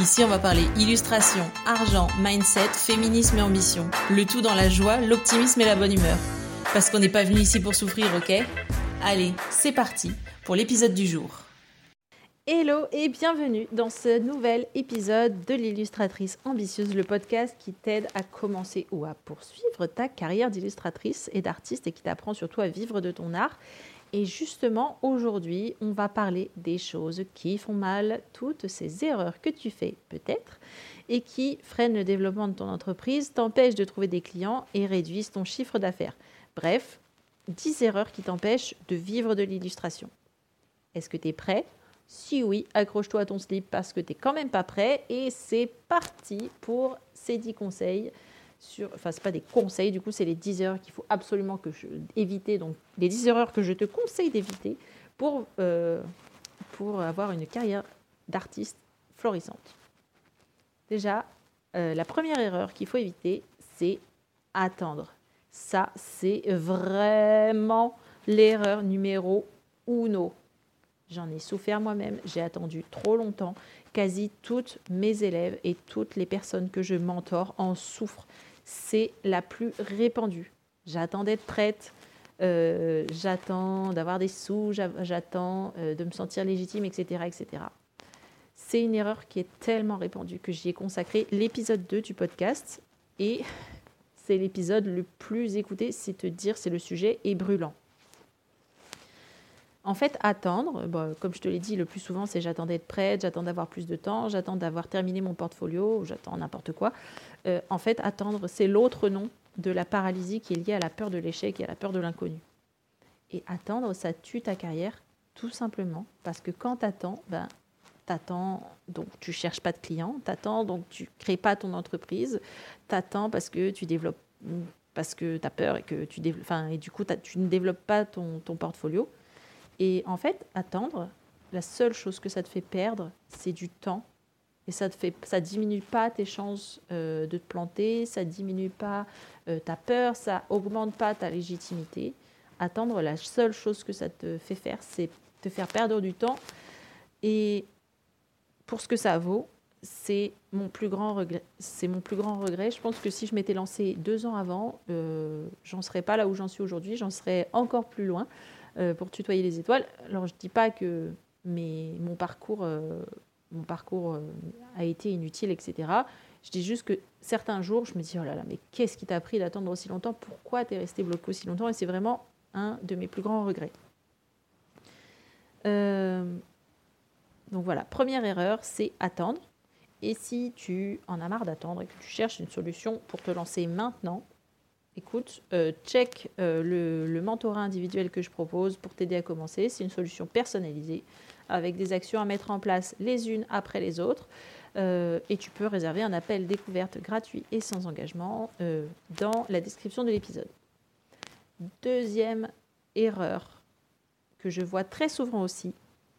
Ici, on va parler illustration, argent, mindset, féminisme et ambition. Le tout dans la joie, l'optimisme et la bonne humeur. Parce qu'on n'est pas venu ici pour souffrir, ok? Allez, c'est parti pour l'épisode du jour. Hello et bienvenue dans ce nouvel épisode de l'illustratrice ambitieuse, le podcast qui t'aide à commencer ou à poursuivre ta carrière d'illustratrice et d'artiste et qui t'apprend surtout à vivre de ton art et justement, aujourd'hui, on va parler des choses qui font mal, toutes ces erreurs que tu fais peut-être et qui freinent le développement de ton entreprise, t'empêchent de trouver des clients et réduisent ton chiffre d'affaires. Bref, 10 erreurs qui t'empêchent de vivre de l'illustration. Est-ce que tu es prêt? Si oui, accroche-toi à ton slip parce que tu n'es quand même pas prêt et c'est parti pour ces 10 conseils enfin c'est pas des conseils, du coup c'est les 10 erreurs qu'il faut absolument que je, éviter, donc les 10 erreurs que je te conseille d'éviter pour, euh, pour avoir une carrière d'artiste florissante. Déjà, euh, la première erreur qu'il faut éviter, c'est attendre. Ça, c'est vraiment l'erreur numéro uno. J'en ai souffert moi-même, j'ai attendu trop longtemps. Quasi toutes mes élèves et toutes les personnes que je mentor en souffrent c'est la plus répandue. J'attends d'être prête, euh, j'attends d'avoir des sous, j'attends euh, de me sentir légitime, etc. etc. C'est une erreur qui est tellement répandue que j'y ai consacré l'épisode 2 du podcast et c'est l'épisode le plus écouté, c'est te dire c'est le sujet est brûlant. En fait, attendre, comme je te l'ai dit, le plus souvent, c'est j'attends d'être prête, j'attends d'avoir plus de temps, j'attends d'avoir terminé mon portfolio, j'attends n'importe quoi. Euh, en fait, attendre, c'est l'autre nom de la paralysie qui est liée à la peur de l'échec et à la peur de l'inconnu. Et attendre, ça tue ta carrière, tout simplement, parce que quand tu attends, ben, t'attends, donc tu cherches pas de clients, t'attends, donc tu crées pas ton entreprise, t'attends parce que tu développes, parce que tu as peur et que tu enfin, et du coup, tu ne développes pas ton portfolio. Et en fait, attendre, la seule chose que ça te fait perdre, c'est du temps. Et ça ne fait, diminue pas tes chances euh, de te planter, ça diminue pas euh, ta peur, ça augmente pas ta légitimité. Attendre, la seule chose que ça te fait faire, c'est te faire perdre du temps. Et pour ce que ça vaut, c'est mon plus grand regret. C'est mon plus grand regret. Je pense que si je m'étais lancée deux ans avant, euh, j'en serais pas là où j'en suis aujourd'hui. J'en serais encore plus loin. Euh, pour tutoyer les étoiles. Alors je dis pas que mon parcours, euh, mon parcours euh, a été inutile, etc. Je dis juste que certains jours, je me dis, oh là là, mais qu'est-ce qui t'a pris d'attendre aussi longtemps? Pourquoi tu es resté bloqué aussi longtemps? Et c'est vraiment un de mes plus grands regrets. donc voilà, première erreur, c'est attendre. Et si tu en as marre d'attendre et que tu cherches une solution pour te lancer maintenant, écoute, euh, check euh, le, mentorat individuel que je propose pour t'aider à commencer. C'est une solution personnalisée avec des actions à mettre en place les unes après les autres. Euh, et tu peux réserver un appel découverte gratuit et sans engagement dans la description de l'épisode. Deuxième erreur que je vois très souvent aussi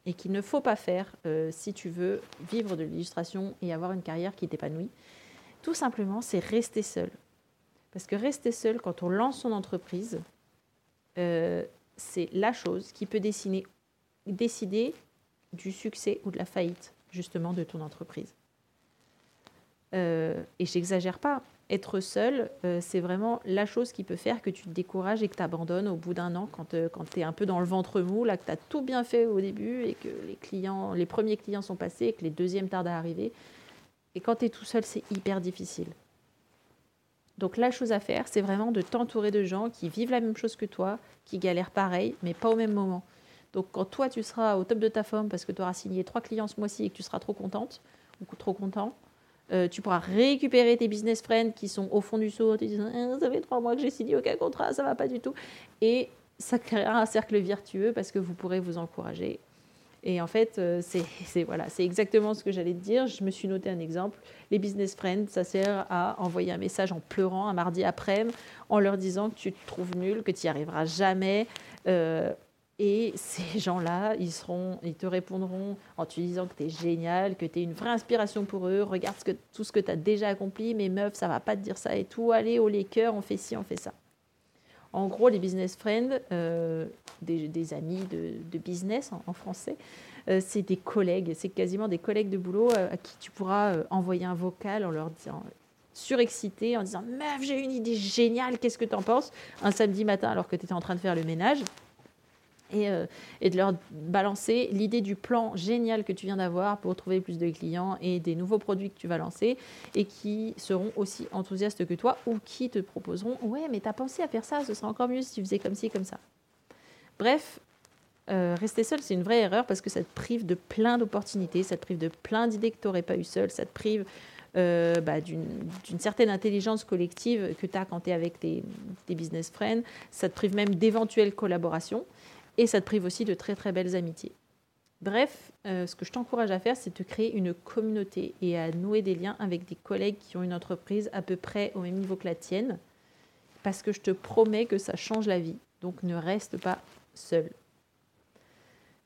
et qu'il ne faut pas faire si tu veux vivre de l'illustration et avoir une carrière qui t'épanouit, tout simplement, c'est rester seul. Parce que rester seul quand on lance son entreprise, euh, c'est la chose qui peut décider du succès ou de la faillite justement de ton entreprise. Euh, et j'exagère pas, être seul, euh, c'est vraiment la chose qui peut faire que tu te décourages et que tu abandonnes au bout d'un an quand, quand tu es un peu dans le ventre mou, là, que tu as tout bien fait au début et que les, clients, les premiers clients sont passés et que les deuxièmes tardent à arriver. Et quand tu es tout seul, c'est hyper difficile. Donc la chose à faire, c'est vraiment de t'entourer de gens qui vivent la même chose que toi, qui galèrent pareil, mais pas au même moment. Donc quand toi, tu seras au top de ta forme parce que tu auras signé trois clients ce mois-ci et que tu seras trop contente ou trop content, euh, tu pourras récupérer tes business friends qui sont au fond du seau, te disant eh, ça fait trois mois que j'ai signé aucun contrat, ça va pas du tout. Et ça créera un cercle vertueux parce que vous pourrez vous encourager. Et en fait, euh, c'est voilà, exactement ce que j'allais te dire. Je me suis noté un exemple. Les business friends, ça sert à envoyer un message en pleurant un mardi après-midi, en leur disant que tu te trouves nul, que tu n'y arriveras jamais. Euh, et ces gens-là, ils, ils te répondront en te disant que tu es génial, que tu es une vraie inspiration pour eux. Regarde tout ce que tu as déjà accompli, mais meuf, ça va pas te dire ça et tout. Allez, au les cœurs, on fait ci, on fait ça. En gros, les business friends, euh, des, amis de, business en, français, euh, c'est des collègues, c'est quasiment des collègues de boulot euh, à qui tu pourras envoyer un vocal en leur disant surexcité, en disant Meuf, j'ai une idée géniale, qu'est-ce que tu en penses? Un samedi matin alors que tu étais en train de faire le ménage. Euh, et, de leur balancer l'idée du plan génial que tu viens d'avoir pour trouver plus de clients et des nouveaux produits que tu vas lancer et qui seront aussi enthousiastes que toi ou qui te proposeront Ouais, mais tu as pensé à faire ça, ce serait encore mieux si tu faisais comme ci, comme ça. Bref, euh, rester seul, c'est une vraie erreur parce que ça te prive de plein d'opportunités, ça te prive de plein d'idées que tu n'aurais pas eu seul, ça te prive euh, bah, d'une certaine intelligence collective que tu as quand tu es avec tes, tes, business friends, ça te prive même d'éventuelles collaborations et ça te prive aussi de très très belles amitiés. Bref, euh, ce que je t'encourage à faire, c'est de créer une communauté et à nouer des liens avec des collègues qui ont une entreprise à peu près au même niveau que la tienne, parce que je te promets que ça change la vie. Donc ne reste pas seul.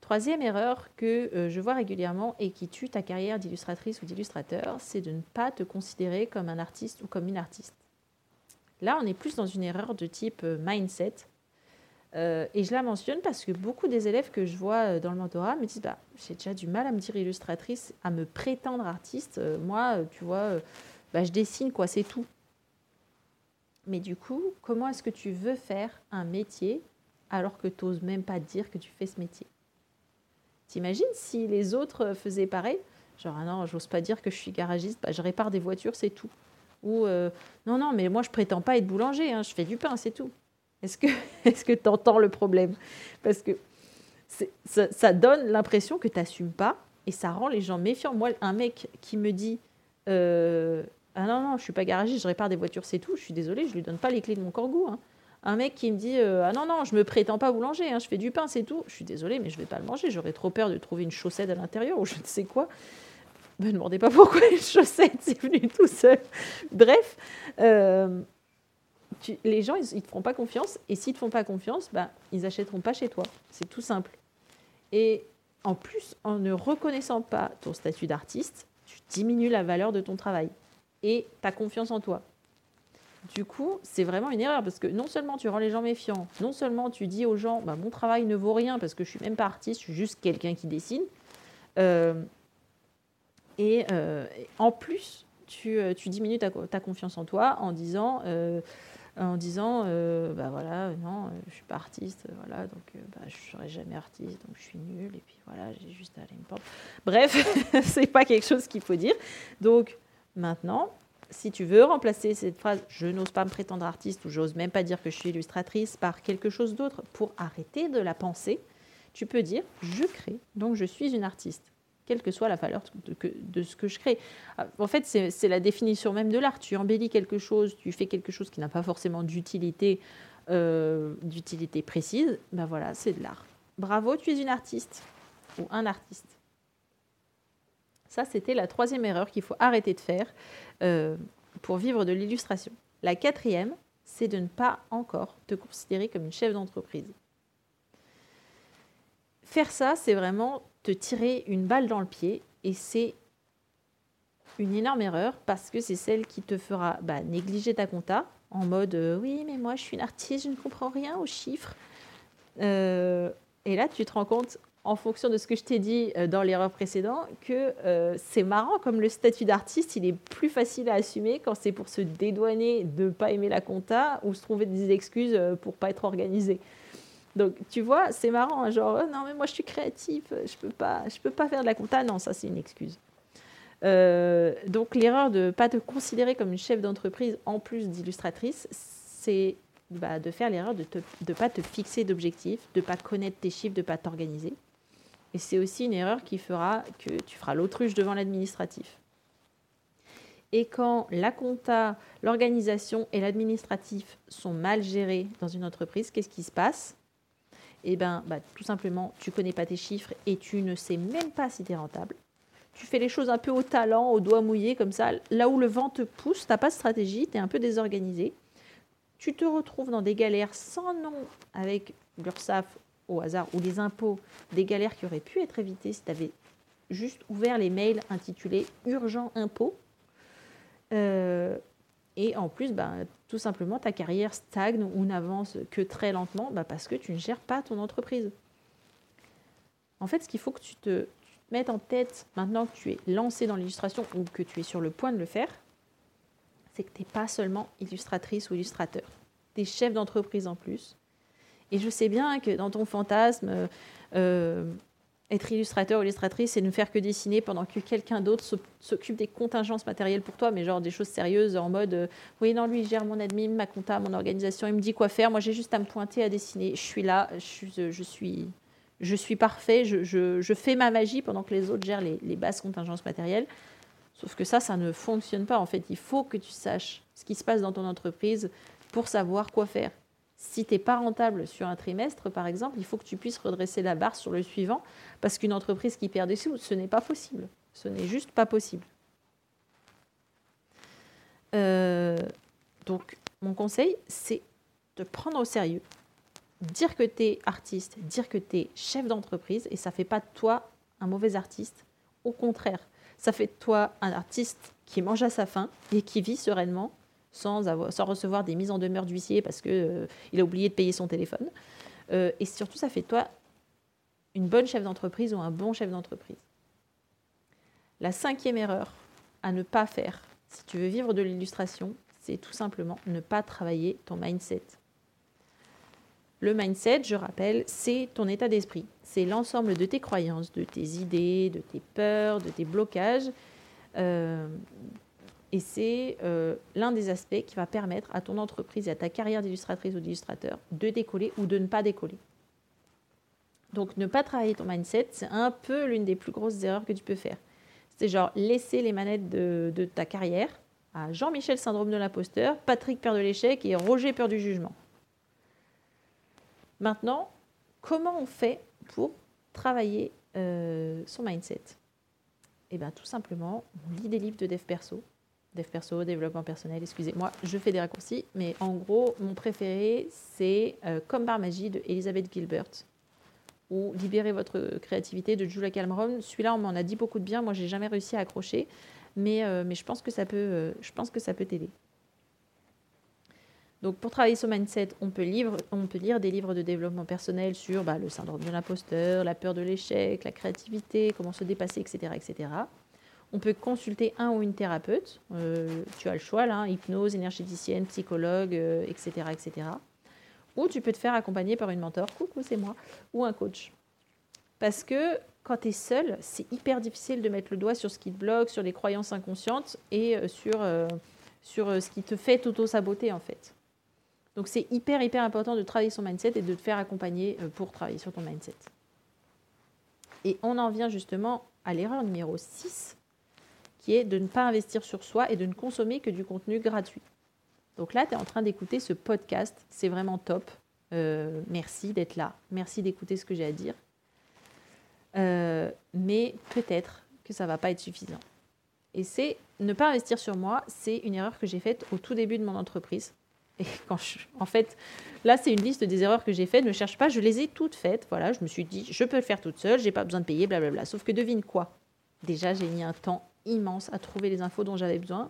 Troisième erreur que euh, je vois régulièrement et qui tue ta carrière d'illustratrice ou d'illustrateur, c'est de ne pas te considérer comme un artiste ou comme une artiste. Là, on est plus dans une erreur de type euh, mindset, euh, et je la mentionne parce que beaucoup des élèves que je vois euh, dans le mentorat me disent bah, J'ai déjà du mal à me dire illustratrice, à me prétendre artiste. Euh, moi, tu vois, bah, je dessine, quoi, c'est tout. Mais du coup, comment est-ce que tu veux faire un métier alors que tu n'oses même pas dire que tu fais ce métier? T'imagines si les autres faisaient pareil? Genre, ah non, j'ose pas dire que je suis garagiste, bah, je répare des voitures, c'est tout. Ou non, non, mais moi je prétends pas être boulanger, hein, je fais du pain, c'est tout. Est-ce que tu entends le problème? Parce que ça, donne l'impression que tu n'assumes pas et ça rend les gens méfiants. Moi, un mec qui me dit euh, Ah non, non, je suis pas garagiste, je répare des voitures, c'est tout, je suis désolée, je lui donne pas les clés de mon corgou. Hein. Un mec qui me dit euh, Ah non, non, je me prétends pas boulanger, hein, je fais du pain, c'est tout, je suis désolée, mais je vais pas le manger, j'aurais trop peur de trouver une chaussette à l'intérieur ou je ne sais quoi. Ne me demandez pas pourquoi une chaussette, c'est venu tout seul. Bref, euh, les gens, ils ne te feront pas confiance. Et s'ils ne te font pas confiance, bah, ils n'achèteront pas chez toi. C'est tout simple. Et en plus, en ne reconnaissant pas ton statut d'artiste, tu diminues la valeur de ton travail et ta confiance en toi. Du coup, c'est vraiment une erreur parce que non seulement tu rends les gens méfiants, non seulement tu dis aux gens bah, mon travail ne vaut rien parce que je suis même pas artiste, je suis juste quelqu'un qui dessine. Euh, et euh, en plus, tu, euh, diminues ta, confiance en toi en disant en disant euh, bah voilà non euh, je suis pas artiste voilà donc euh, bah, je serai jamais artiste donc je suis nulle et puis voilà j'ai juste à aller une porte bref c'est pas quelque chose qu'il faut dire. Donc maintenant si tu veux remplacer cette phrase je n'ose pas me prétendre artiste ou j'ose même pas dire que je suis illustratrice par quelque chose d'autre pour arrêter de la penser tu peux dire je crée donc je suis une artiste quelle que soit la valeur de, ce que je crée. Ah, en fait, c'est la définition même de l'art. Tu embellis quelque chose, tu fais quelque chose qui n'a pas forcément d'utilité euh, d'utilité précise, ben voilà, c'est de l'art. Bravo, tu es une artiste ou un artiste. Ça, c'était la troisième erreur qu'il faut arrêter de faire euh, pour vivre de l'illustration. La quatrième, c'est de ne pas encore te considérer comme une chef d'entreprise. Faire ça, c'est vraiment te tirer une balle dans le pied et c'est une énorme erreur parce que c'est celle qui te fera bah, négliger ta compta en mode euh, oui mais moi je suis une artiste, je ne comprends rien aux chiffres. Euh, et là tu te rends compte en fonction de ce que je t'ai dit euh, dans l'erreur précédente que c'est marrant comme le statut d'artiste il est plus facile à assumer quand c'est pour se dédouaner de ne pas aimer la compta ou se trouver des excuses pour pas être organisé. Donc, tu vois, c'est marrant, hein, genre, oh, non, mais moi, je suis créatif, je peux pas, je peux pas faire de la compta. Non, ça, c'est une excuse. Euh, donc, l'erreur de ne pas te considérer comme une chef d'entreprise en plus d'illustratrice, c'est bah, de faire l'erreur de ne pas te fixer d'objectifs, de ne pas connaître tes chiffres, de ne pas t'organiser. Et c'est aussi une erreur qui fera que tu feras l'autruche devant l'administratif. Et quand la compta, l'organisation et l'administratif sont mal gérés dans une entreprise, qu'est-ce qui se passe? Eh bien, bah, tout simplement, tu connais pas tes chiffres et tu ne sais même pas si tu es rentable. Tu fais les choses un peu au talent, au doigt mouillé, comme ça, là où le vent te pousse, tu n'as pas de stratégie, tu es un peu désorganisé. Tu te retrouves dans des galères sans nom avec l'URSSAF au hasard ou les impôts, des galères qui auraient pu être évitées si tu avais juste ouvert les mails intitulés Urgent impôt. Euh, et en plus, bah, tout simplement, ta carrière stagne ou n'avance que très lentement bah, parce que tu ne gères pas ton entreprise. En fait, ce qu'il faut que tu te, mettes en tête maintenant que tu es lancé dans l'illustration ou que tu es sur le point de le faire, c'est que tu n'es pas seulement illustratrice ou illustrateur. Tu es chef d'entreprise en plus. Et je sais bien que dans ton fantasme, euh, être illustrateur ou illustratrice, c'est ne faire que dessiner pendant que quelqu'un d'autre s'occupe des contingences matérielles pour toi, mais genre des choses sérieuses en mode euh, oui, non, lui, il gère mon admin, ma compta, mon organisation, il me dit quoi faire. Moi, j'ai juste à me pointer à dessiner. Je suis là, je suis, je suis, je parfait, je, je, fais ma magie pendant que les autres gèrent les, les basses contingences matérielles. Sauf que ça, ça ne fonctionne pas. En fait, il faut que tu saches ce qui se passe dans ton entreprise pour savoir quoi faire. Si tu n'es pas rentable sur un trimestre, par exemple, il faut que tu puisses redresser la barre sur le suivant, parce qu'une entreprise qui perd des sous, ce n'est pas possible. Ce n'est juste pas possible. Euh, donc, mon conseil, c'est de prendre au sérieux, dire que tu es artiste, dire que tu es chef d'entreprise, et ça ne fait pas de toi un mauvais artiste. Au contraire, ça fait de toi un artiste qui mange à sa faim et qui vit sereinement sans, recevoir des mises en demeure d'huissier parce qu'il euh, a oublié de payer son téléphone. Euh, et surtout, ça fait de toi une bonne chef d'entreprise ou un bon chef d'entreprise. La cinquième erreur à ne pas faire si tu veux vivre de l'illustration, c'est tout simplement ne pas travailler ton mindset. Le mindset, je rappelle, c'est ton état d'esprit. C'est l'ensemble de tes croyances, de tes idées, de tes peurs, de tes blocages, euh, et c'est euh, l'un des aspects qui va permettre à ton entreprise et à ta carrière d'illustratrice ou d'illustrateur de décoller ou de ne pas décoller. Donc ne pas travailler ton mindset, c'est un peu l'une des plus grosses erreurs que tu peux faire. C'est genre laisser les manettes de, ta carrière à Jean-Michel syndrome de l'imposteur, Patrick peur de l'échec et Roger peur du jugement. Maintenant, comment on fait pour travailler euh, son mindset? Eh bien tout simplement, on lit des livres de dev perso, dev perso, développement personnel, excusez-moi, je fais des raccourcis, mais en gros, mon préféré, c'est euh, Comme par magie de Elizabeth Gilbert ou Libérez votre créativité de Julia Cameron. Celui-là, on m'en a dit beaucoup de bien, moi, j'ai jamais réussi à accrocher, mais, euh, mais je pense que ça peut, euh, je pense que ça peut t'aider. Donc, pour travailler son mindset, on peut, lire, on peut lire des livres de développement personnel sur bah, le syndrome de l'imposteur, la peur de l'échec, la créativité, comment se dépasser, etc., etc. On peut consulter un ou une thérapeute. Euh, tu as le choix là, hein, hypnose, énergéticienne, psychologue, etc., euh, etc. Ou tu peux te faire accompagner par une mentor, coucou c'est moi, ou un coach. Parce que quand tu es seul, c'est hyper difficile de mettre le doigt sur ce qui te bloque, sur les croyances inconscientes et euh, sur, sur ce qui te fait auto-saboter en fait. Donc c'est hyper hyper important de travailler son mindset et de te faire accompagner pour travailler sur ton mindset. Et on en vient justement à l'erreur numéro 6 qui est de ne pas investir sur soi et de ne consommer que du contenu gratuit. Donc là, tu es en train d'écouter ce podcast, c'est vraiment top. Euh, merci d'être là, merci d'écouter ce que j'ai à dire. Euh, mais peut-être que ça ne va pas être suffisant. Et c'est ne pas investir sur moi, c'est une erreur que j'ai faite au tout début de mon entreprise. Et quand je, en fait, là, c'est une liste des erreurs que j'ai faites. Ne cherche pas, je les ai toutes faites. Voilà, je me suis dit, je peux le faire toute seule, j'ai pas besoin de payer, blablabla. Sauf que devine quoi? Déjà, j'ai mis un temps immense à trouver les infos dont j'avais besoin.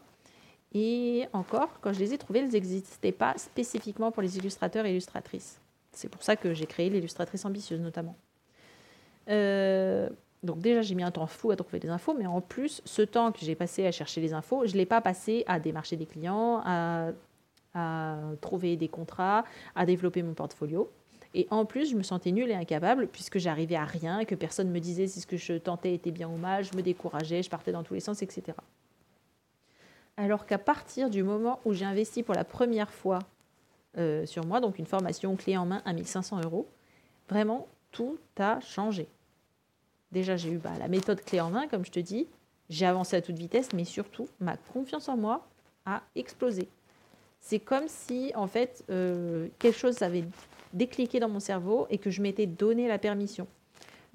Et encore, quand je les ai trouvées, elles n'existaient pas spécifiquement pour les illustrateurs et illustratrices. C'est pour ça que j'ai créé l'illustratrice ambitieuse notamment. Euh, donc déjà, j'ai mis un temps fou à trouver des infos, mais en plus, ce temps que j'ai passé à chercher les infos, je ne l'ai pas passé à démarcher des clients, à, à, trouver des contrats, à développer mon portfolio. Et en plus, je me sentais nulle et incapable puisque j'arrivais à rien, que personne ne me disait si ce que je tentais était bien ou mal, je me décourageais, je partais dans tous les sens, etc. Alors qu'à partir du moment où j'ai investi pour la première fois euh, sur moi, donc une formation clé en main à 1500 euros, vraiment tout a changé. Déjà, j'ai eu bah, la méthode clé en main, comme je te dis, j'ai avancé à toute vitesse, mais surtout, ma confiance en moi a explosé. C'est comme si, en fait, euh, quelque chose avait décliqué dans mon cerveau et que je m'étais donné la permission.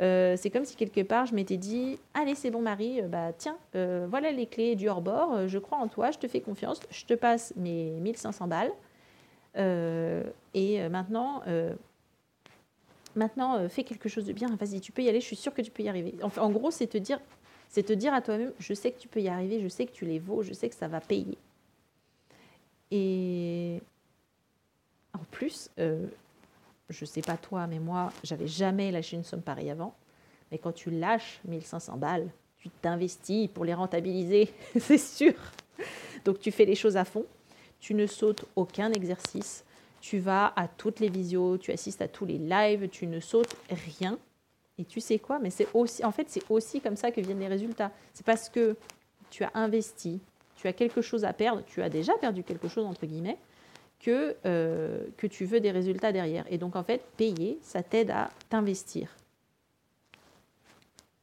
Euh, c'est comme si quelque part je m'étais dit Allez, c'est bon, Marie, euh, bah tiens, euh, voilà les clés du hors-bord, je crois en toi, je te fais confiance, je te passe mes 1500 balles. et maintenant, maintenant fais quelque chose de bien, vas-y, tu peux y aller, je suis sûre que tu peux y arriver. En, gros, c'est te dire c'est te dire à toi-même Je sais que tu peux y arriver, je sais que tu les vaux, je sais que ça va payer. Et en plus, je sais pas toi, mais moi, j'avais jamais lâché une somme pareille avant. Mais quand tu lâches 1500 balles, tu t'investis pour les rentabiliser, c'est sûr. Donc tu fais les choses à fond, tu ne sautes aucun exercice, tu vas à toutes les visios, tu assistes à tous les lives, tu ne sautes rien. Et tu sais quoi? Mais c'est aussi, en fait, c'est aussi comme ça que viennent les résultats. C'est parce que tu as investi, tu as quelque chose à perdre, tu as déjà perdu quelque chose entre guillemets, que, euh, que tu veux des résultats derrière. Et donc, en fait, payer, ça t'aide à t'investir.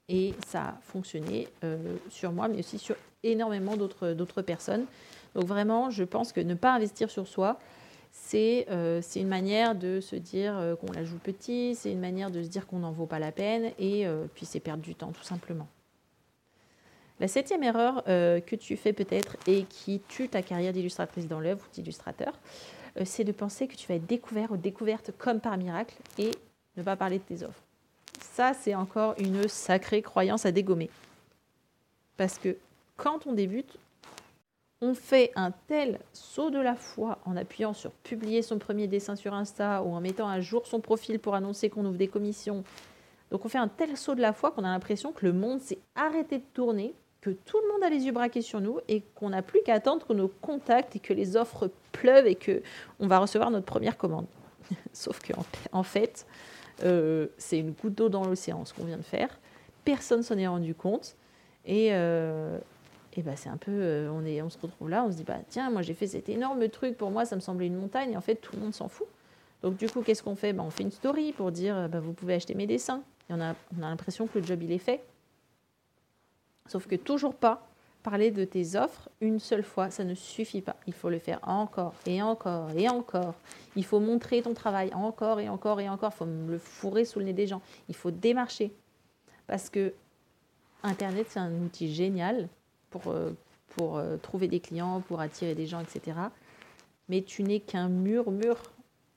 Et ça a fonctionné euh, sur moi, mais aussi sur énormément d'autres personnes. Donc, vraiment, je pense que ne pas investir sur soi, c'est euh, une manière de se dire qu'on la joue petit, c'est une manière de se dire qu'on n'en vaut pas la peine, et puis c'est perdre du temps, tout simplement. La septième erreur euh, que tu fais peut-être et qui tue ta carrière d'illustratrice dans l'œuvre ou d'illustrateur, euh, c'est de penser que tu vas être découvert ou découverte comme par miracle et ne pas parler de tes offres. Ça, c'est encore une sacrée croyance à dégommer. Parce que quand on débute, on fait un tel saut de la foi en appuyant sur publier son premier dessin sur Insta ou en mettant à jour son profil pour annoncer qu'on ouvre des commissions. Donc on fait un tel saut de la foi qu'on a l'impression que le monde s'est arrêté de tourner que tout le monde a les yeux braqués sur nous et qu'on n'a plus qu'à attendre que nos contacts et que les offres pleuvent et que on va recevoir notre première commande. Sauf qu'en en fait, euh, c'est une goutte d'eau dans l'océan ce qu'on vient de faire. Personne s'en est rendu compte et, euh, et bah, c'est un peu, euh, on, est, on se retrouve là, on se dit bah tiens, moi j'ai fait cet énorme truc pour moi, ça me semblait une montagne et en fait tout le monde s'en fout. Donc du coup, qu'est-ce qu'on fait? Bah, On fait une story pour dire bah, vous pouvez acheter mes dessins. On a, on a l'impression que le job il est fait. Sauf que toujours pas parler de tes offres une seule fois, ça ne suffit pas. Il faut le faire encore et encore et encore. Il faut montrer ton travail encore et encore et encore. Il faut le fourrer sous le nez des gens. Il faut démarcher. Parce que Internet, c'est un outil génial pour, euh, pour euh, trouver des clients, pour attirer des gens, etc. Mais tu n'es qu'un murmure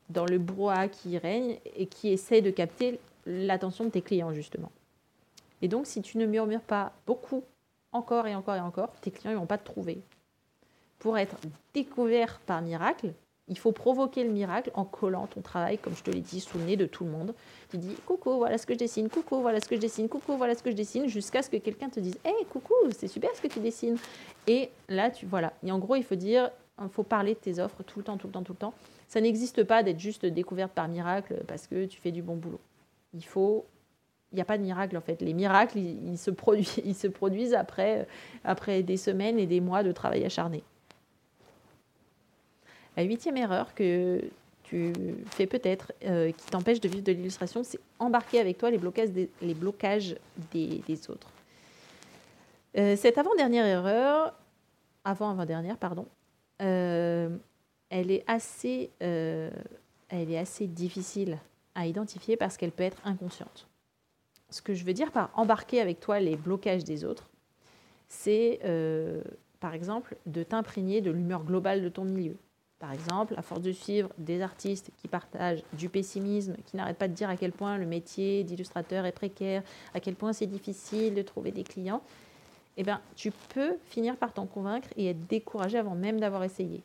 dans le brouhaha qui règne et qui essaie de capter l'attention de tes clients, justement. Et donc, si tu ne murmures pas beaucoup, encore et encore et encore, tes clients ne vont pas te trouver. Pour être découvert par miracle, il faut provoquer le miracle en collant ton travail, comme je te l'ai dit, sous le nez de tout le monde. Tu dis coucou, voilà ce que je dessine, coucou, voilà ce que je dessine, coucou, voilà ce que je dessine, jusqu'à ce que quelqu'un te dise hé, coucou, c'est super ce que tu dessines. Et là, tu voilà. Et en gros, il faut dire, il faut parler de tes offres tout le temps, tout le temps, tout le temps. Ça n'existe pas d'être juste découverte par miracle parce que tu fais du bon boulot. Il faut il n'y a pas de miracle en fait. Les miracles, ils, se, produisent, produisent après, des semaines et des mois de travail acharné. La huitième erreur que tu fais peut-être, euh, qui t'empêche de vivre de l'illustration, c'est embarquer avec toi les blocages des, autres. Euh, cette avant-dernière erreur, avant-avant-dernière, pardon, euh, elle est assez difficile à identifier parce qu'elle peut être inconsciente ce que je veux dire par embarquer avec toi les blocages des autres, c'est euh, par exemple de t'imprégner de l'humeur globale de ton milieu. Par exemple, à force de suivre des artistes qui partagent du pessimisme, qui n'arrêtent pas de dire à quel point le métier d'illustrateur est précaire, à quel point c'est difficile de trouver des clients, eh ben, tu peux finir par t'en convaincre et être découragé avant même d'avoir essayé.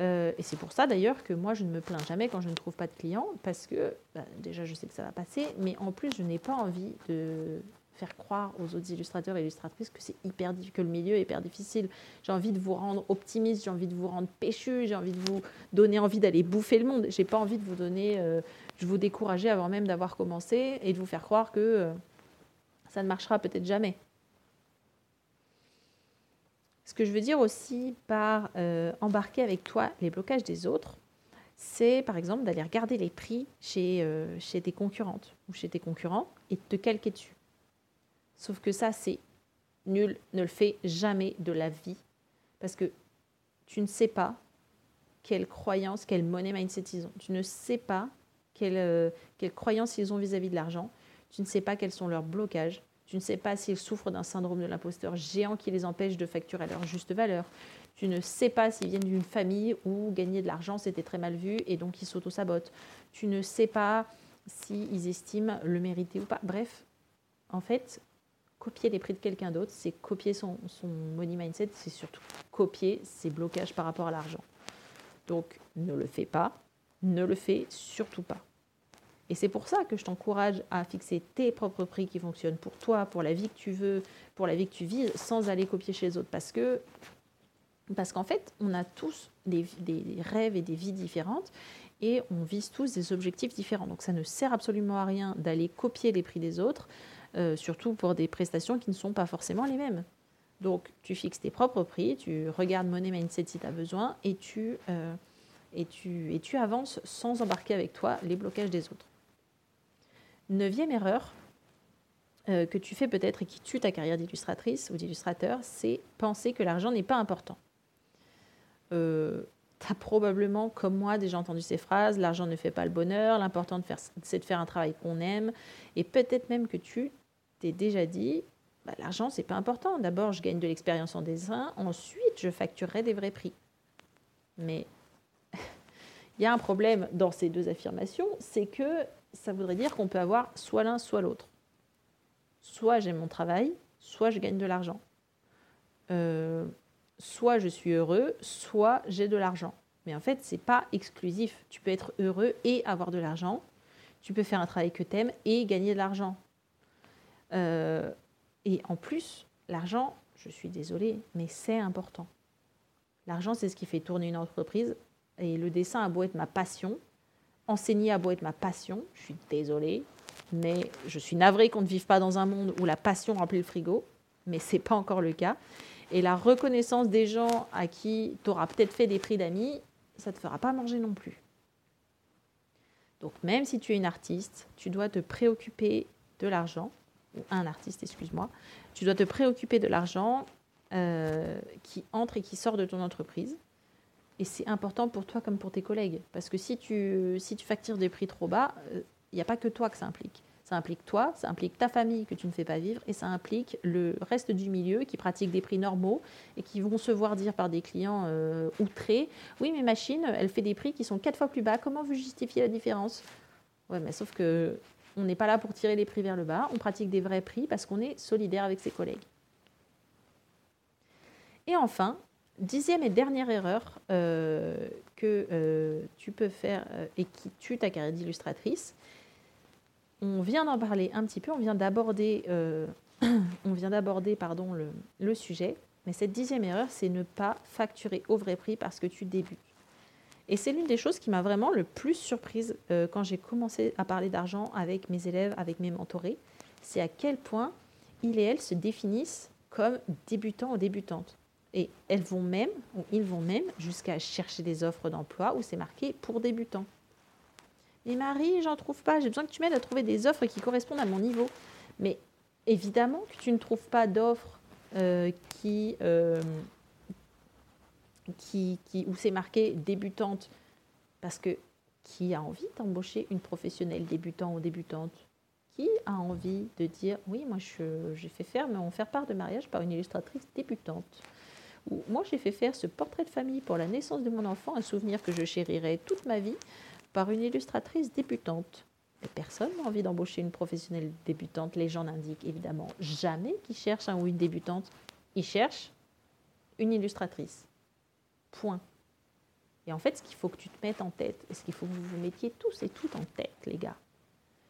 Euh, et c'est pour ça d'ailleurs que moi je ne me plains jamais quand je ne trouve pas de clients parce que bah, déjà je sais que ça va passer, mais en plus je n'ai pas envie de faire croire aux autres illustrateurs et illustratrices que c'est hyper que le milieu est hyper difficile. J'ai envie de vous rendre optimiste, j'ai envie de vous rendre péchu, j'ai envie de vous donner envie d'aller bouffer le monde. J'ai pas envie de vous donner, euh, vous décourager avant même d'avoir commencé et de vous faire croire que euh, ça ne marchera peut-être jamais. Ce que je veux dire aussi par euh, embarquer avec toi les blocages des autres, c'est par exemple d'aller regarder les prix chez, euh, tes concurrentes ou chez tes concurrents et te calquer dessus. Sauf que ça, c'est nul, ne le fais jamais de la vie parce que tu ne sais pas quelle croyance, quelle monnaie mindset ils ont. Tu ne sais pas quelle, euh, quelle croyance ils ont vis-à-vis de l'argent. Tu ne sais pas quels sont leurs blocages. Tu ne sais pas s'ils souffrent d'un syndrome de l'imposteur géant qui les empêche de facturer à leur juste valeur. Tu ne sais pas s'ils viennent d'une famille où gagner de l'argent c'était très mal vu et donc ils s'auto-sabotent. Tu ne sais pas s'ils estiment le mériter ou pas. Bref, en fait, copier les prix de quelqu'un d'autre, c'est copier son, son money mindset, c'est surtout copier ses blocages par rapport à l'argent. Donc ne le fais pas, ne le fais surtout pas. Et c'est pour ça que je t'encourage à fixer tes propres prix qui fonctionnent pour toi, pour la vie que tu veux, pour la vie que tu vis, sans aller copier chez les autres. Parce que parce qu'en fait, on a tous des, rêves et des vies différentes et on vise tous des objectifs différents. Donc ça ne sert absolument à rien d'aller copier les prix des autres, euh, surtout pour des prestations qui ne sont pas forcément les mêmes. Donc tu fixes tes propres prix, tu regardes Money Mindset si tu as besoin et tu, euh, et, tu, et tu avances sans embarquer avec toi les blocages des autres. Neuvième erreur euh, que tu fais peut-être et qui tue ta carrière d'illustratrice ou d'illustrateur, c'est penser que l'argent n'est pas important. Euh, tu as probablement, comme moi, déjà entendu ces phrases, l'argent ne fait pas le bonheur, l'important c'est de faire un travail qu'on aime, et peut-être même que tu t'es déjà dit, bah, l'argent, c'est pas important. D'abord, je gagne de l'expérience en dessin, ensuite, je facturerai des vrais prix. Mais il y a un problème dans ces deux affirmations, c'est que ça voudrait dire qu'on peut avoir soit l'un, soit l'autre. Soit j'aime mon travail, soit je gagne de l'argent. Euh, soit je suis heureux, soit j'ai de l'argent. Mais en fait, ce n'est pas exclusif. Tu peux être heureux et avoir de l'argent. Tu peux faire un travail que tu aimes et gagner de l'argent. Euh, et en plus, l'argent, je suis désolée, mais c'est important. L'argent, c'est ce qui fait tourner une entreprise. Et le dessin a beau être ma passion, enseigner a beau être ma passion, je suis désolée, mais je suis navrée qu'on ne vive pas dans un monde où la passion remplit le frigo, mais ce n'est pas encore le cas. Et la reconnaissance des gens à qui tu auras peut-être fait des prix d'amis, ça ne te fera pas manger non plus. Donc même si tu es une artiste, tu dois te préoccuper de l'argent, ou un artiste, excuse-moi, tu dois te préoccuper de l'argent euh, qui entre et qui sort de ton entreprise. Et c'est important pour toi comme pour tes collègues. Parce que si tu, si tu factures des prix trop bas, il euh, n'y a pas que toi que ça implique. Ça implique toi, ça implique ta famille que tu ne fais pas vivre et ça implique le reste du milieu qui pratique des prix normaux et qui vont se voir dire par des clients euh, outrés Oui, mais machine, elle fait des prix qui sont quatre fois plus bas. Comment vous justifiez la différence? Ouais, mais sauf que on n'est pas là pour tirer les prix vers le bas. On pratique des vrais prix parce qu'on est solidaire avec ses collègues. Et enfin, dixième et dernière erreur euh, que euh, tu peux faire et qui tue ta carrière d'illustratrice, on vient d'en parler un petit peu, on vient d'aborder, euh, pardon, le, sujet, mais cette dixième erreur, c'est ne pas facturer au vrai prix parce que tu débutes. Et c'est l'une des choses qui m'a vraiment le plus surprise euh, quand j'ai commencé à parler d'argent avec mes élèves, avec mes mentorés, c'est à quel point ils et elles se définissent comme débutants ou débutantes. Et elles vont même, ou ils vont même, jusqu'à chercher des offres d'emploi où c'est marqué pour débutants. Mais Marie, j'en trouve pas. J'ai besoin que tu m'aides à trouver des offres qui correspondent à mon niveau. Mais évidemment que tu ne trouves pas d'offres euh, qui, euh, qui, qui, où c'est marqué débutante. Parce que qui a envie d'embaucher une professionnelle débutant ou débutante? Qui a envie de dire oui, moi j'ai fait faire mon faire part de mariage par une illustratrice débutante moi j'ai fait faire ce portrait de famille pour la naissance de mon enfant, un souvenir que je chérirai toute ma vie par une illustratrice débutante. Et personne n'a envie d'embaucher une professionnelle débutante. Les gens n'indiquent évidemment jamais qu'ils cherchent un ou une débutante. Ils cherchent une illustratrice. Point. Et en fait, ce qu'il faut que tu te mettes en tête, et ce qu'il faut que vous vous mettiez tous et toutes en tête, les gars,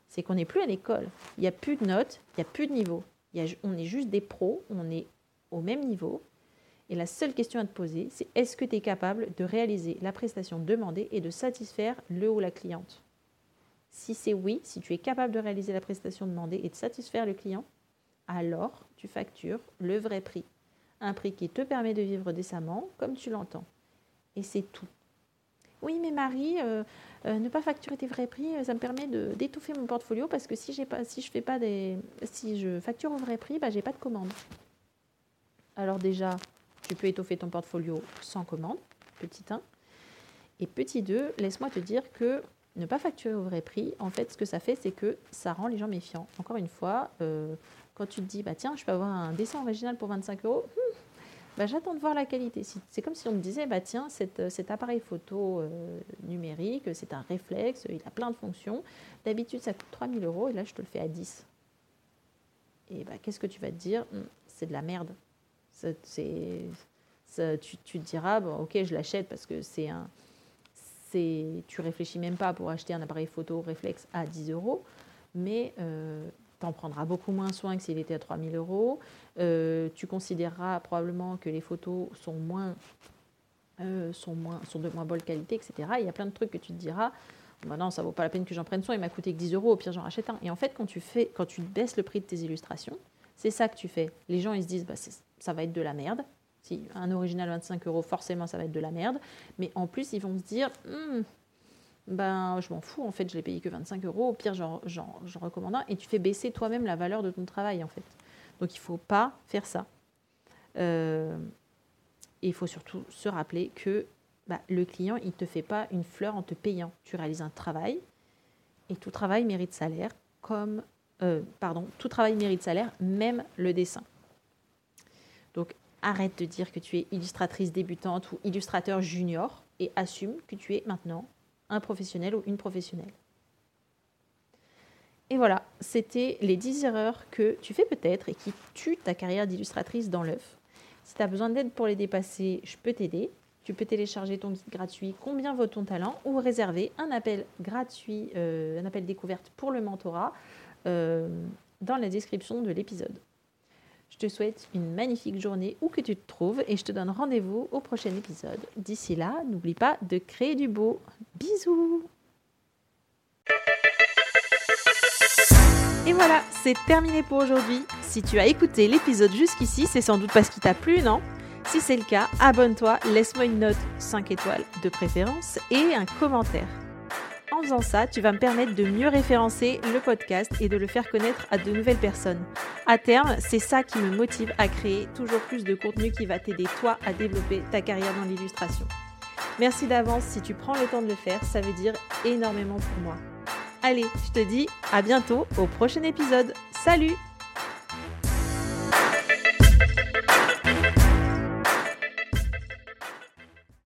c'est qu'on n'est plus à l'école. Il n'y a plus de notes, il n'y a plus de niveau. on est juste des pros, on est au même niveau, et la seule question à te poser, c'est est-ce que tu es capable de réaliser la prestation demandée et de satisfaire le ou la cliente? Si c'est oui, si tu es capable de réaliser la prestation demandée et de satisfaire le client, alors tu factures le vrai prix. Un prix qui te permet de vivre décemment comme tu l'entends. Et c'est tout. Oui, mais Marie, euh, euh, ne pas facturer tes vrais prix, euh, ça me permet d'étouffer mon portfolio parce que si, je fais pas des, si je facture au vrai prix, bah, j'ai pas de commande. Alors déjà, tu peux étoffer ton portfolio sans commande, petit 1. Et petit 2, laisse-moi te dire que ne pas facturer au vrai prix, en fait, ce que ça fait, c'est que ça rend les gens méfiants. Encore une fois, euh, quand tu te dis, bah tiens, je peux avoir un dessin original pour 25 euros, hmm, bah, j'attends de voir la qualité. C'est comme si on me disait, bah tiens, cet, cet appareil photo euh, numérique, c'est un réflexe, il a plein de fonctions. D'habitude, ça coûte 3000 euros et là, je te le fais à 10. Et bah, qu'est-ce que tu vas te dire? Hmm, C'est de la merde. Tu, te diras, bon, ok, je l'achète parce que c'est un. Tu réfléchis même pas pour acheter un appareil photo réflexe à 10 euros, mais euh, tu en prendras beaucoup moins soin que s'il était à 3000 euros. Euh, tu considéreras probablement que les photos sont, moins, euh, sont, moins, sont de moins bonne qualité, etc. Il y a plein de trucs que tu te diras. Bah non, ça vaut pas la peine que j'en prenne soin, il m'a coûté que 10 euros, au pire j'en rachète un. Et en fait, quand tu, fais, quand tu baisses le prix de tes illustrations, c'est ça que tu fais. Les gens, ils se disent, bah, ça va être de la merde. Si un original 25 euros, forcément, ça va être de la merde. Mais en plus, ils vont se dire, hmm, ben, je m'en fous, en fait, je l'ai payé que 25 euros. Au pire, j'en recommande un. Et tu fais baisser toi-même la valeur de ton travail, en fait. Donc, il ne faut pas faire ça. Euh, et il faut surtout se rappeler que bah, le client, il ne te fait pas une fleur en te payant. Tu réalises un travail et tout travail mérite salaire, comme, euh, pardon, tout travail mérite salaire, même le dessin. Donc, arrête de dire que tu es illustratrice débutante ou illustrateur junior et assume que tu es maintenant un professionnel ou une professionnelle. Et voilà, c'était les 10 erreurs que tu fais peut-être et qui tuent ta carrière d'illustratrice dans l'œuf. Si tu as besoin d'aide pour les dépasser, je peux t'aider. Tu peux télécharger ton guide gratuit Combien vaut ton talent ou réserver un appel gratuit, euh, un appel découverte pour le mentorat euh, dans la description de l'épisode. Je te souhaite une magnifique journée où que tu te trouves et je te donne rendez-vous au prochain épisode. D'ici là, n'oublie pas de créer du beau. Bisous Et voilà, c'est terminé pour aujourd'hui. Si tu as écouté l'épisode jusqu'ici, c'est sans doute parce qu'il t'a plu, non? Si c'est le cas, abonne-toi, laisse-moi une note 5 étoiles de préférence et un commentaire. En faisant ça, tu vas me permettre de mieux référencer le podcast et de le faire connaître à de nouvelles personnes. À terme, c'est ça qui me motive à créer toujours plus de contenu qui va t'aider toi à développer ta carrière dans l'illustration. Merci d'avance si tu prends le temps de le faire, ça veut dire énormément pour moi. Allez, je te dis à bientôt au prochain épisode. Salut